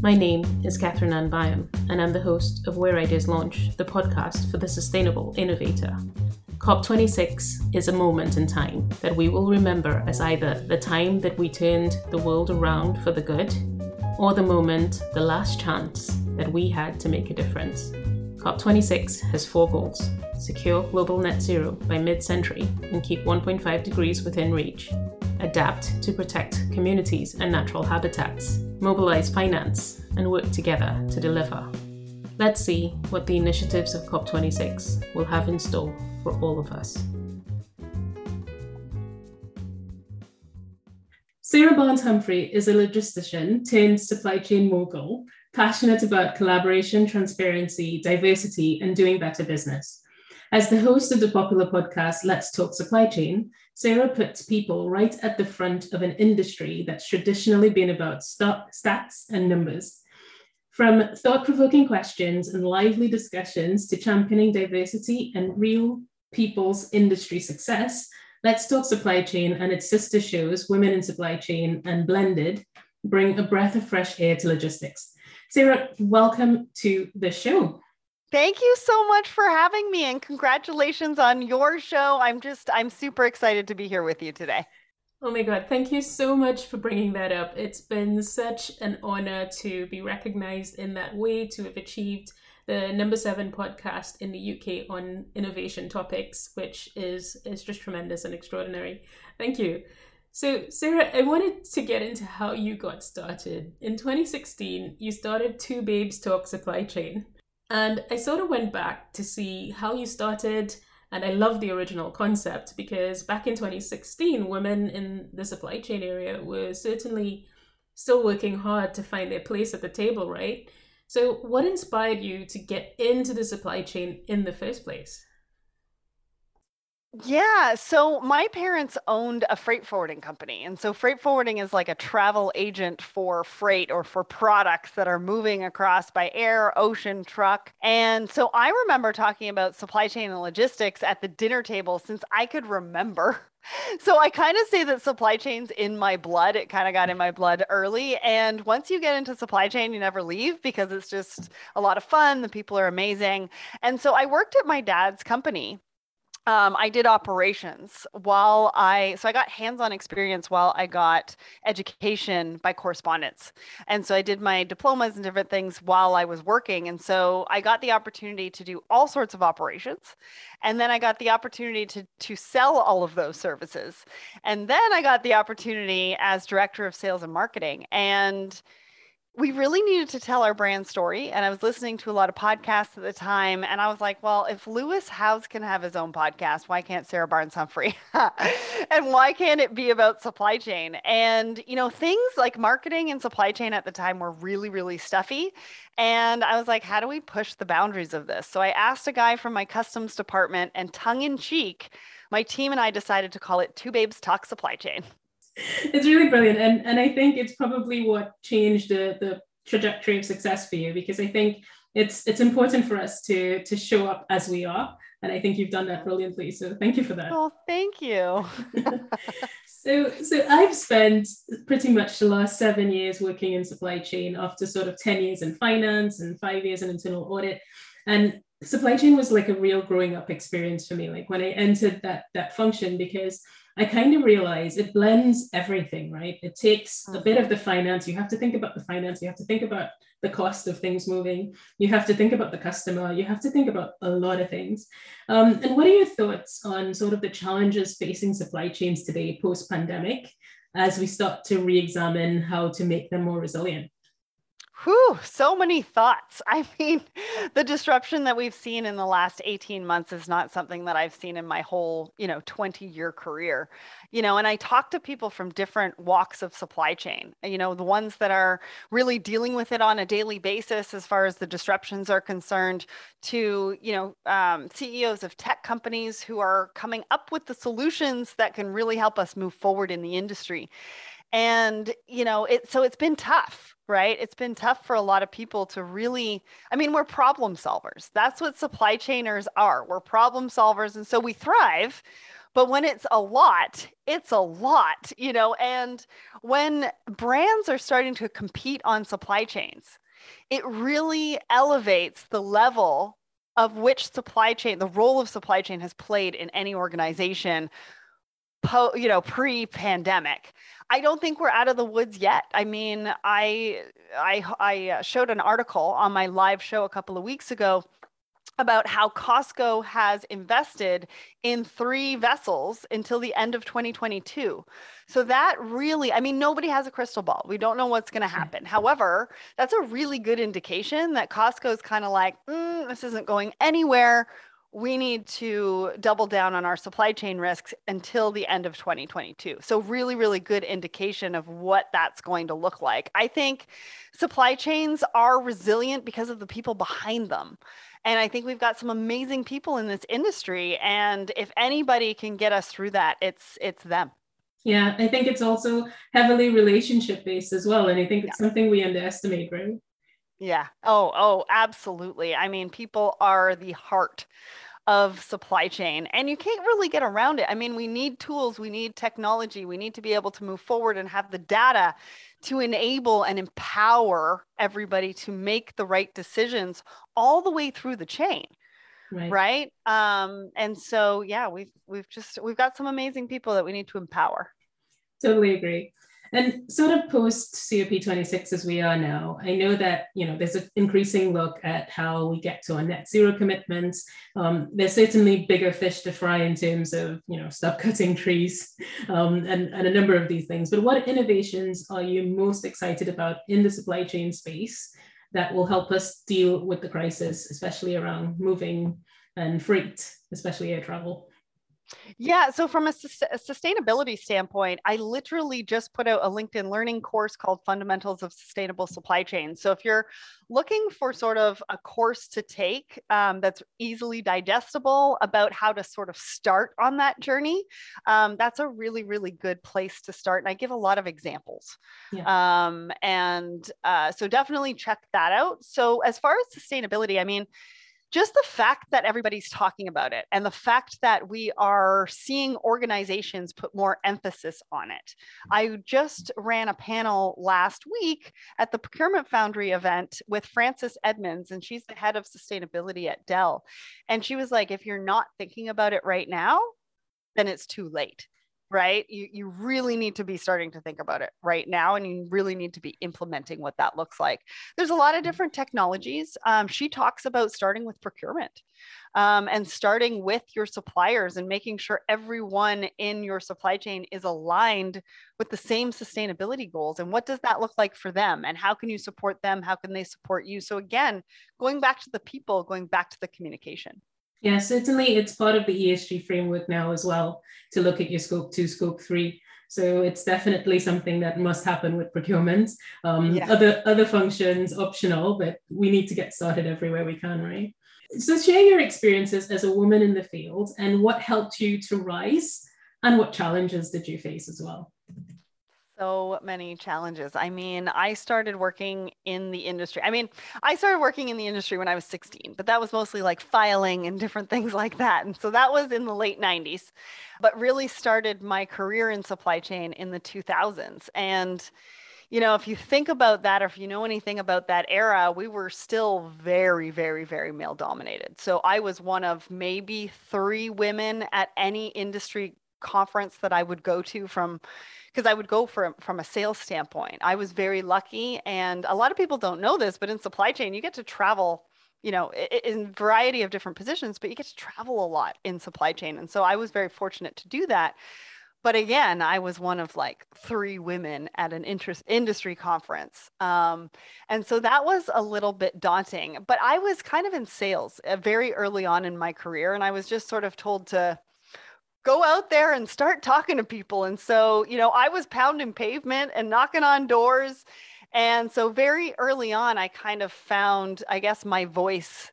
My name is Catherine Ann Byam, and I'm the host of Where Ideas Launch, the podcast for the sustainable innovator. COP26 is a moment in time that we will remember as either the time that we turned the world around for the good, or the moment, the last chance that we had to make a difference. COP26 has four goals secure global net zero by mid century and keep 1.5 degrees within reach, adapt to protect communities and natural habitats, mobilize finance, and work together to deliver. Let's see what the initiatives of COP26 will have in store for all of us. Sarah Barnes Humphrey is a logistician turned supply chain mogul, passionate about collaboration, transparency, diversity, and doing better business. As the host of the popular podcast Let's Talk Supply Chain, Sarah puts people right at the front of an industry that's traditionally been about st- stats and numbers. From thought provoking questions and lively discussions to championing diversity and real people's industry success, Let's Talk Supply Chain and its sister shows, Women in Supply Chain and Blended, bring a breath of fresh air to logistics. Sarah, welcome to the show. Thank you so much for having me and congratulations on your show. I'm just, I'm super excited to be here with you today. Oh my God, thank you so much for bringing that up. It's been such an honor to be recognized in that way, to have achieved the number seven podcast in the UK on innovation topics, which is, is just tremendous and extraordinary. Thank you. So, Sarah, I wanted to get into how you got started. In 2016, you started Two Babes Talk Supply Chain. And I sort of went back to see how you started, and I love the original concept because back in 2016, women in the supply chain area were certainly still working hard to find their place at the table, right? So, what inspired you to get into the supply chain in the first place? Yeah, so my parents owned a freight forwarding company. And so freight forwarding is like a travel agent for freight or for products that are moving across by air, ocean, truck. And so I remember talking about supply chain and logistics at the dinner table since I could remember. So I kind of say that supply chain's in my blood. It kind of got in my blood early. And once you get into supply chain, you never leave because it's just a lot of fun. The people are amazing. And so I worked at my dad's company um, I did operations while I, so I got hands on experience while I got education by correspondence. And so I did my diplomas and different things while I was working. And so I got the opportunity to do all sorts of operations. And then I got the opportunity to, to sell all of those services. And then I got the opportunity as director of sales and marketing. And we really needed to tell our brand story. And I was listening to a lot of podcasts at the time. And I was like, well, if Lewis Howes can have his own podcast, why can't Sarah Barnes Humphrey? and why can't it be about supply chain? And, you know, things like marketing and supply chain at the time were really, really stuffy. And I was like, how do we push the boundaries of this? So I asked a guy from my customs department, and tongue in cheek, my team and I decided to call it Two Babes Talk Supply Chain it's really brilliant. And and i think it's probably what changed the the trajectory of success for you because i think it's it's important for us to to show up as we are. And i think you've done that brilliantly. So thank you for that. Oh thank you. So so i've spent pretty much the last seven years working in supply chain after sort of 10 years in finance and five years in internal audit. And supply chain was like a real growing up experience for me like when i entered that that function because I kind of realize it blends everything, right? It takes a bit of the finance. You have to think about the finance. You have to think about the cost of things moving. You have to think about the customer. You have to think about a lot of things. Um, and what are your thoughts on sort of the challenges facing supply chains today post pandemic as we start to re examine how to make them more resilient? Whew, so many thoughts. I mean, the disruption that we've seen in the last 18 months is not something that I've seen in my whole, you know, 20 year career. You know, and I talk to people from different walks of supply chain, you know, the ones that are really dealing with it on a daily basis as far as the disruptions are concerned, to, you know, um, CEOs of tech companies who are coming up with the solutions that can really help us move forward in the industry and you know it so it's been tough right? It's been tough for a lot of people to really i mean we're problem solvers. That's what supply chainers are. We're problem solvers and so we thrive But when it's a lot, it's a lot, you know, and when brands are starting to compete on supply chains, it really elevates the level of which supply chain, the role of supply chain has played in any organization, po, you know, pre-pandemic. I don't think we're out of the woods yet. I mean, I I I uh, showed an article on my live show a couple of weeks ago about how Costco has invested in three vessels until the end of 2022. So that really, I mean, nobody has a crystal ball. We don't know what's going to happen. However, that's a really good indication that Costco is kind of like, mm, this isn't going anywhere. We need to double down on our supply chain risks until the end of 2022. So, really, really good indication of what that's going to look like. I think supply chains are resilient because of the people behind them. And I think we've got some amazing people in this industry. And if anybody can get us through that, it's it's them. Yeah, I think it's also heavily relationship based as well. And I think it's yeah. something we underestimate, right? Yeah. Oh, oh, absolutely. I mean, people are the heart of supply chain and you can't really get around it. I mean, we need tools, we need technology, we need to be able to move forward and have the data to enable and empower everybody to make the right decisions all the way through the chain. Right. right. Um, and so yeah, we've we've just we've got some amazing people that we need to empower. Totally agree. And sort of post COP26 as we are now, I know that you know there's an increasing look at how we get to our net zero commitments. Um, there's certainly bigger fish to fry in terms of you know stop cutting trees um, and, and a number of these things. But what innovations are you most excited about in the supply chain space that will help us deal with the crisis, especially around moving and freight, especially air travel? Yeah. So, from a, a, sustainability standpoint, I literally just put out a LinkedIn learning course called Fundamentals of Sustainable Supply Chain. So, if you're looking for sort of a course to take um, that's easily digestible about how to sort of start on that journey, um, that's a really, really good place to start. And I give a lot of examples. Yeah. Um, and uh, so, definitely check that out. So, as far as sustainability, I mean, just the fact that everybody's talking about it and the fact that we are seeing organizations put more emphasis on it. I just ran a panel last week at the Procurement Foundry event with Frances Edmonds, and she's the head of sustainability at Dell. And she was like, if you're not thinking about it right now, then it's too late right? You, you really need to be starting to think about it right now, and you really need to be implementing what that looks like. There's a lot of mm-hmm. different technologies. Um, she talks about starting with procurement um, and starting with your suppliers and making sure everyone in your supply chain is aligned with the same sustainability goals. And what does that look like for them? And how can you support them? How can they support you? So, again, going back to the people, going back to the communication. Yeah, certainly it's part of the ESG framework now as well to look at your scope two, scope three. So it's definitely something that must happen with procurement. Um, yeah. Other other functions optional, but we need to get started everywhere we can, right? So share your experiences as a woman in the field and what helped you to rise and what challenges did you face as well? So many challenges. I mean, I started working in the industry. I mean, I started working in the industry when I was 16, but that was mostly like filing and different things like that. And so that was in the late 90s, but really started my career in supply chain in the 2000s. And you know, if you think about that, or if you know anything about that era, we were still very, very, very male dominated. So I was one of maybe three women at any industry conference that I would go to from because I would go from from a sales standpoint. I was very lucky and a lot of people don't know this, but in supply chain you get to travel you know in variety of different positions but you get to travel a lot in supply chain and so i was very fortunate to do that but again i was one of like three women at an interest industry conference um, and so that was a little bit daunting but i was kind of in sales uh, very early on in my career and i was just sort of told to go out there and start talking to people. And so, you know, I was pounding pavement and knocking on doors. And so, very early on, I kind of found, I guess, my voice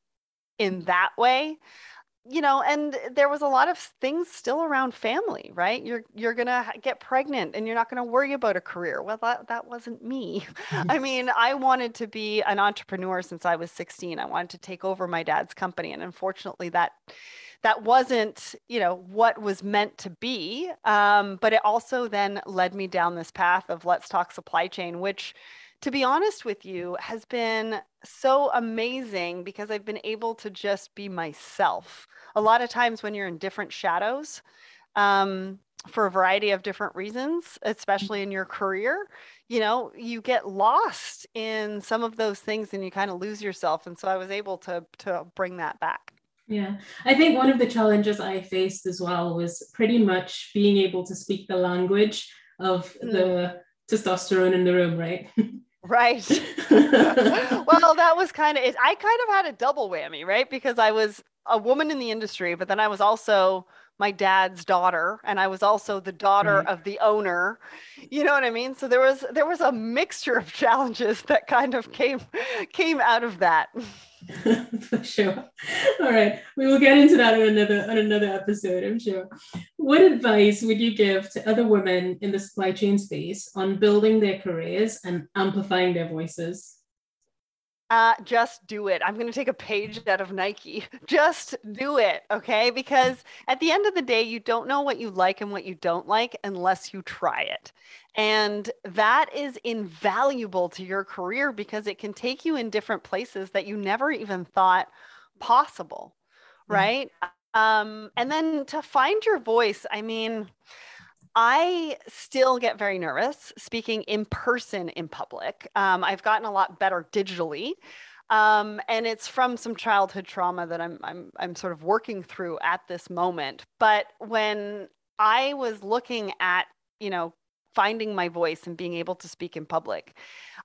in that way. You know and there was a lot of things still around family right? You're you're going to get pregnant and you're not going to worry about a career. Well that that wasn't me. I mean i wanted to be an entrepreneur since i was 16 i wanted to take over my dad's company. And unfortunately that that wasn't, you know, what was meant to be. Um, but it also then led me down this path of let's talk supply chain, which to be honest with you, has been so amazing because I've been able to just be myself. A lot of times when you're in different shadows, um, for a variety of different reasons, especially in your career, you know, you get lost in some of those things and you kind of lose yourself. And so I was able to to bring that back. Yeah, I think one of the challenges I faced as well was pretty much being able to speak the language of mm. the testosterone in the room, right? Right. well, that was kind of it. I kind of had a double whammy, right? Because I was a woman in the industry, but then I was also my dad's daughter and I was also the daughter right. of the owner. You know what I mean? So there was there was a mixture of challenges that kind of came came out of that. For sure. All right. We will get into that in another on another episode, I'm sure. What advice would you give to other women in the supply chain space on building their careers and amplifying their voices? Uh, just do it. I'm going to take a page out of Nike. Just do it. Okay. Because at the end of the day, you don't know what you like and what you don't like unless you try it. And that is invaluable to your career because it can take you in different places that you never even thought possible. Right. Um, and then to find your voice, I mean, I still get very nervous speaking in person in public. Um, I've gotten a lot better digitally. Um, and it's from some childhood trauma that I'm, I'm, I'm sort of working through at this moment. But when I was looking at, you know, finding my voice and being able to speak in public.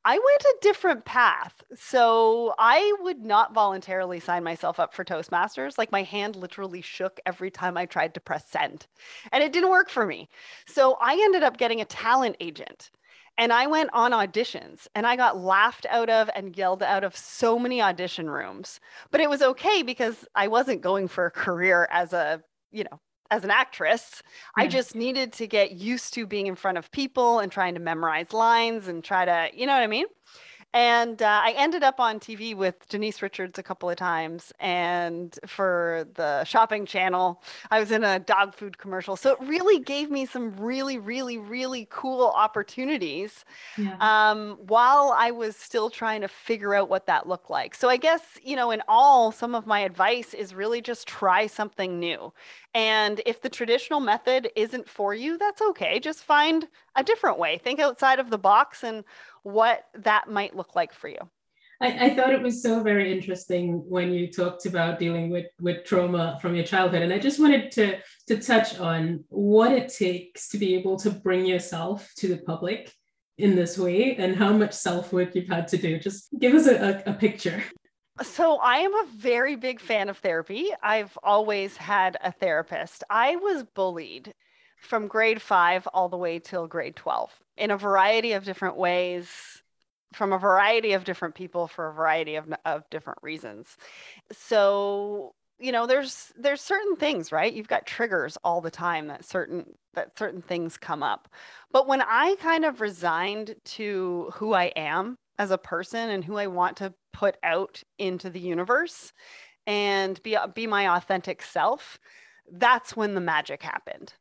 I went a different path. So I would not voluntarily sign myself up for Toastmasters. Like my hand literally shook every time I tried to press send, and it didn't work for me. So I ended up getting a talent agent. And I went on auditions and I got laughed out of and yelled out of so many audition rooms. But it was okay because I wasn't going for a career as a, you know, as an actress. Yeah. I just needed to get used to being in front of people and trying to memorize lines and try to, you know what I mean? And uh, I ended up on TV with Denise Richards a couple of times. And for the shopping channel, I was in a dog food commercial. So it really gave me some really, really, really cool opportunities yeah. um, while I was still trying to figure out what that looked like. So I guess, you know, in all, some of my advice is really just try something new. And if the traditional method isn't for you, that's okay. Just find a different way. Think outside of the box and what that might look like for you. I, I, thought it was so very interesting when you talked about dealing with, with trauma from your childhood. And I just wanted to, to touch on what it takes to be able to bring yourself to the public in this way and how much self work you've had to do. Just give us a, a, a picture. So, I am a very big fan of therapy. I've always had a therapist. I was bullied from grade five all the way till grade 12 in a variety of different ways from a variety of different people for a variety of, of different reasons. So you know there's there's certain things right? You've got triggers all the time that certain that certain things come up. But when i kind of resigned to who i am as a person and who i want to put out into the universe and be be my authentic self that's when the magic happened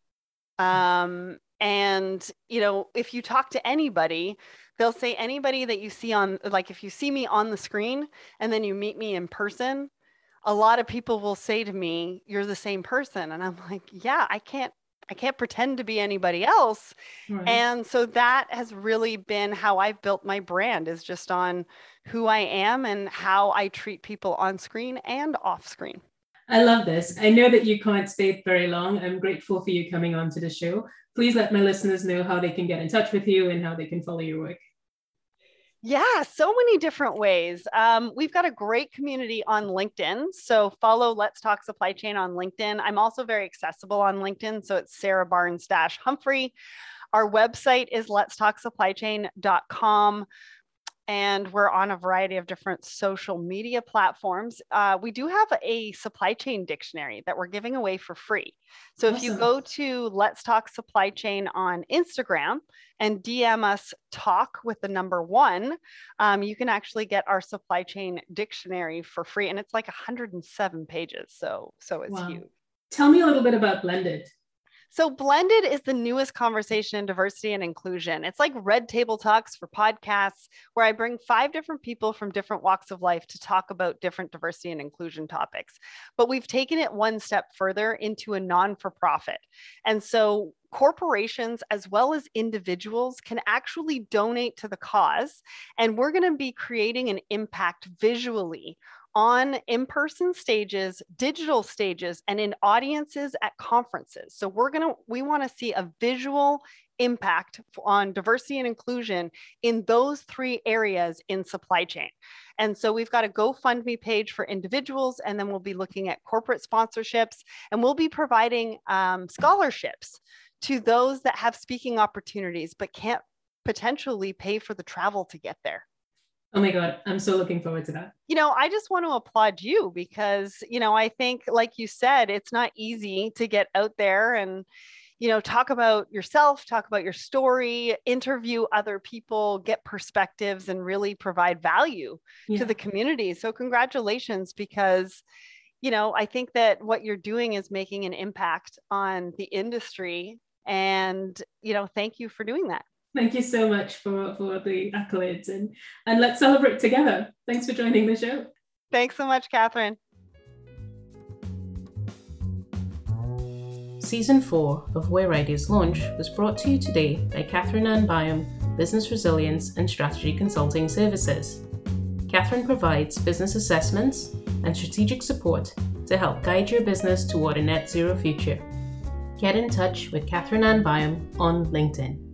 um and, you know, if you talk to anybody, they'll say anybody that you see on, like if you see me on the screen and then you meet me in person, a lot of people will say to me, You're the same person. And I'm like, Yeah, I can't. I can't pretend to be anybody else. Right. And so that has really been how I've built my brand is just on who I am and how I treat people on screen and off screen. I love this. I know that you can't stay very long. I'm grateful for you coming on to the show please let my listeners know how they can get in touch with you and how they can follow your work. Yeah, so many different ways. Um, we've got a great community on LinkedIn. So follow Let's Talk Supply Chain on LinkedIn. I'm also very accessible on LinkedIn. So it's Sarah Barnes Humphrey. Our website is letstalksupplychain.com and we're on a variety of different social media platforms. Uh, we do have a supply chain dictionary that we're giving away for free. So awesome. if you go to Let's Talk Supply Chain on Instagram and DM us talk with the number one, um, you can actually get our supply chain dictionary for free, and it's like 107 pages. So so it's wow. huge. Tell me a little bit about Blended. So, Blended is the newest conversation in diversity and inclusion. It's like Red Table Talks for podcasts, where I bring five different people from different walks of life to talk about different diversity and inclusion topics. But we've taken it one step further into a non for profit. And so, corporations as well as individuals can actually donate to the cause. And we're going to be creating an impact visually on in person stages, digital stages, and in audiences at conferences. So we're going to, we want to see a visual impact on diversity and inclusion in those three areas in supply chain. And so we've got a GoFundMe page for individuals, and then we'll be looking at corporate sponsorships, and we'll be providing um, scholarships to those that have speaking opportunities but can't potentially pay for the travel to get there. Oh my God, I'm so looking forward to that. You know, I just want to applaud you because, you know, I think, like you said, it's not easy to get out there and, you know, talk about yourself, talk about your story, interview other people, get perspectives, and really provide value yeah. to the community. So, congratulations because, you know, I think that what you're doing is making an impact on the industry. And, you know, thank you for doing that. Thank you so much for, for the accolades and, and let's celebrate together. Thanks for joining the show. Thanks so much, Catherine. Season 4 of Where Ideas Launch was brought to you today by Catherine Ann Byam, Business Resilience and Strategy Consulting Services. Catherine provides business assessments and strategic support to help guide your business toward a net zero future. Get in touch with Catherine Ann Byam on LinkedIn.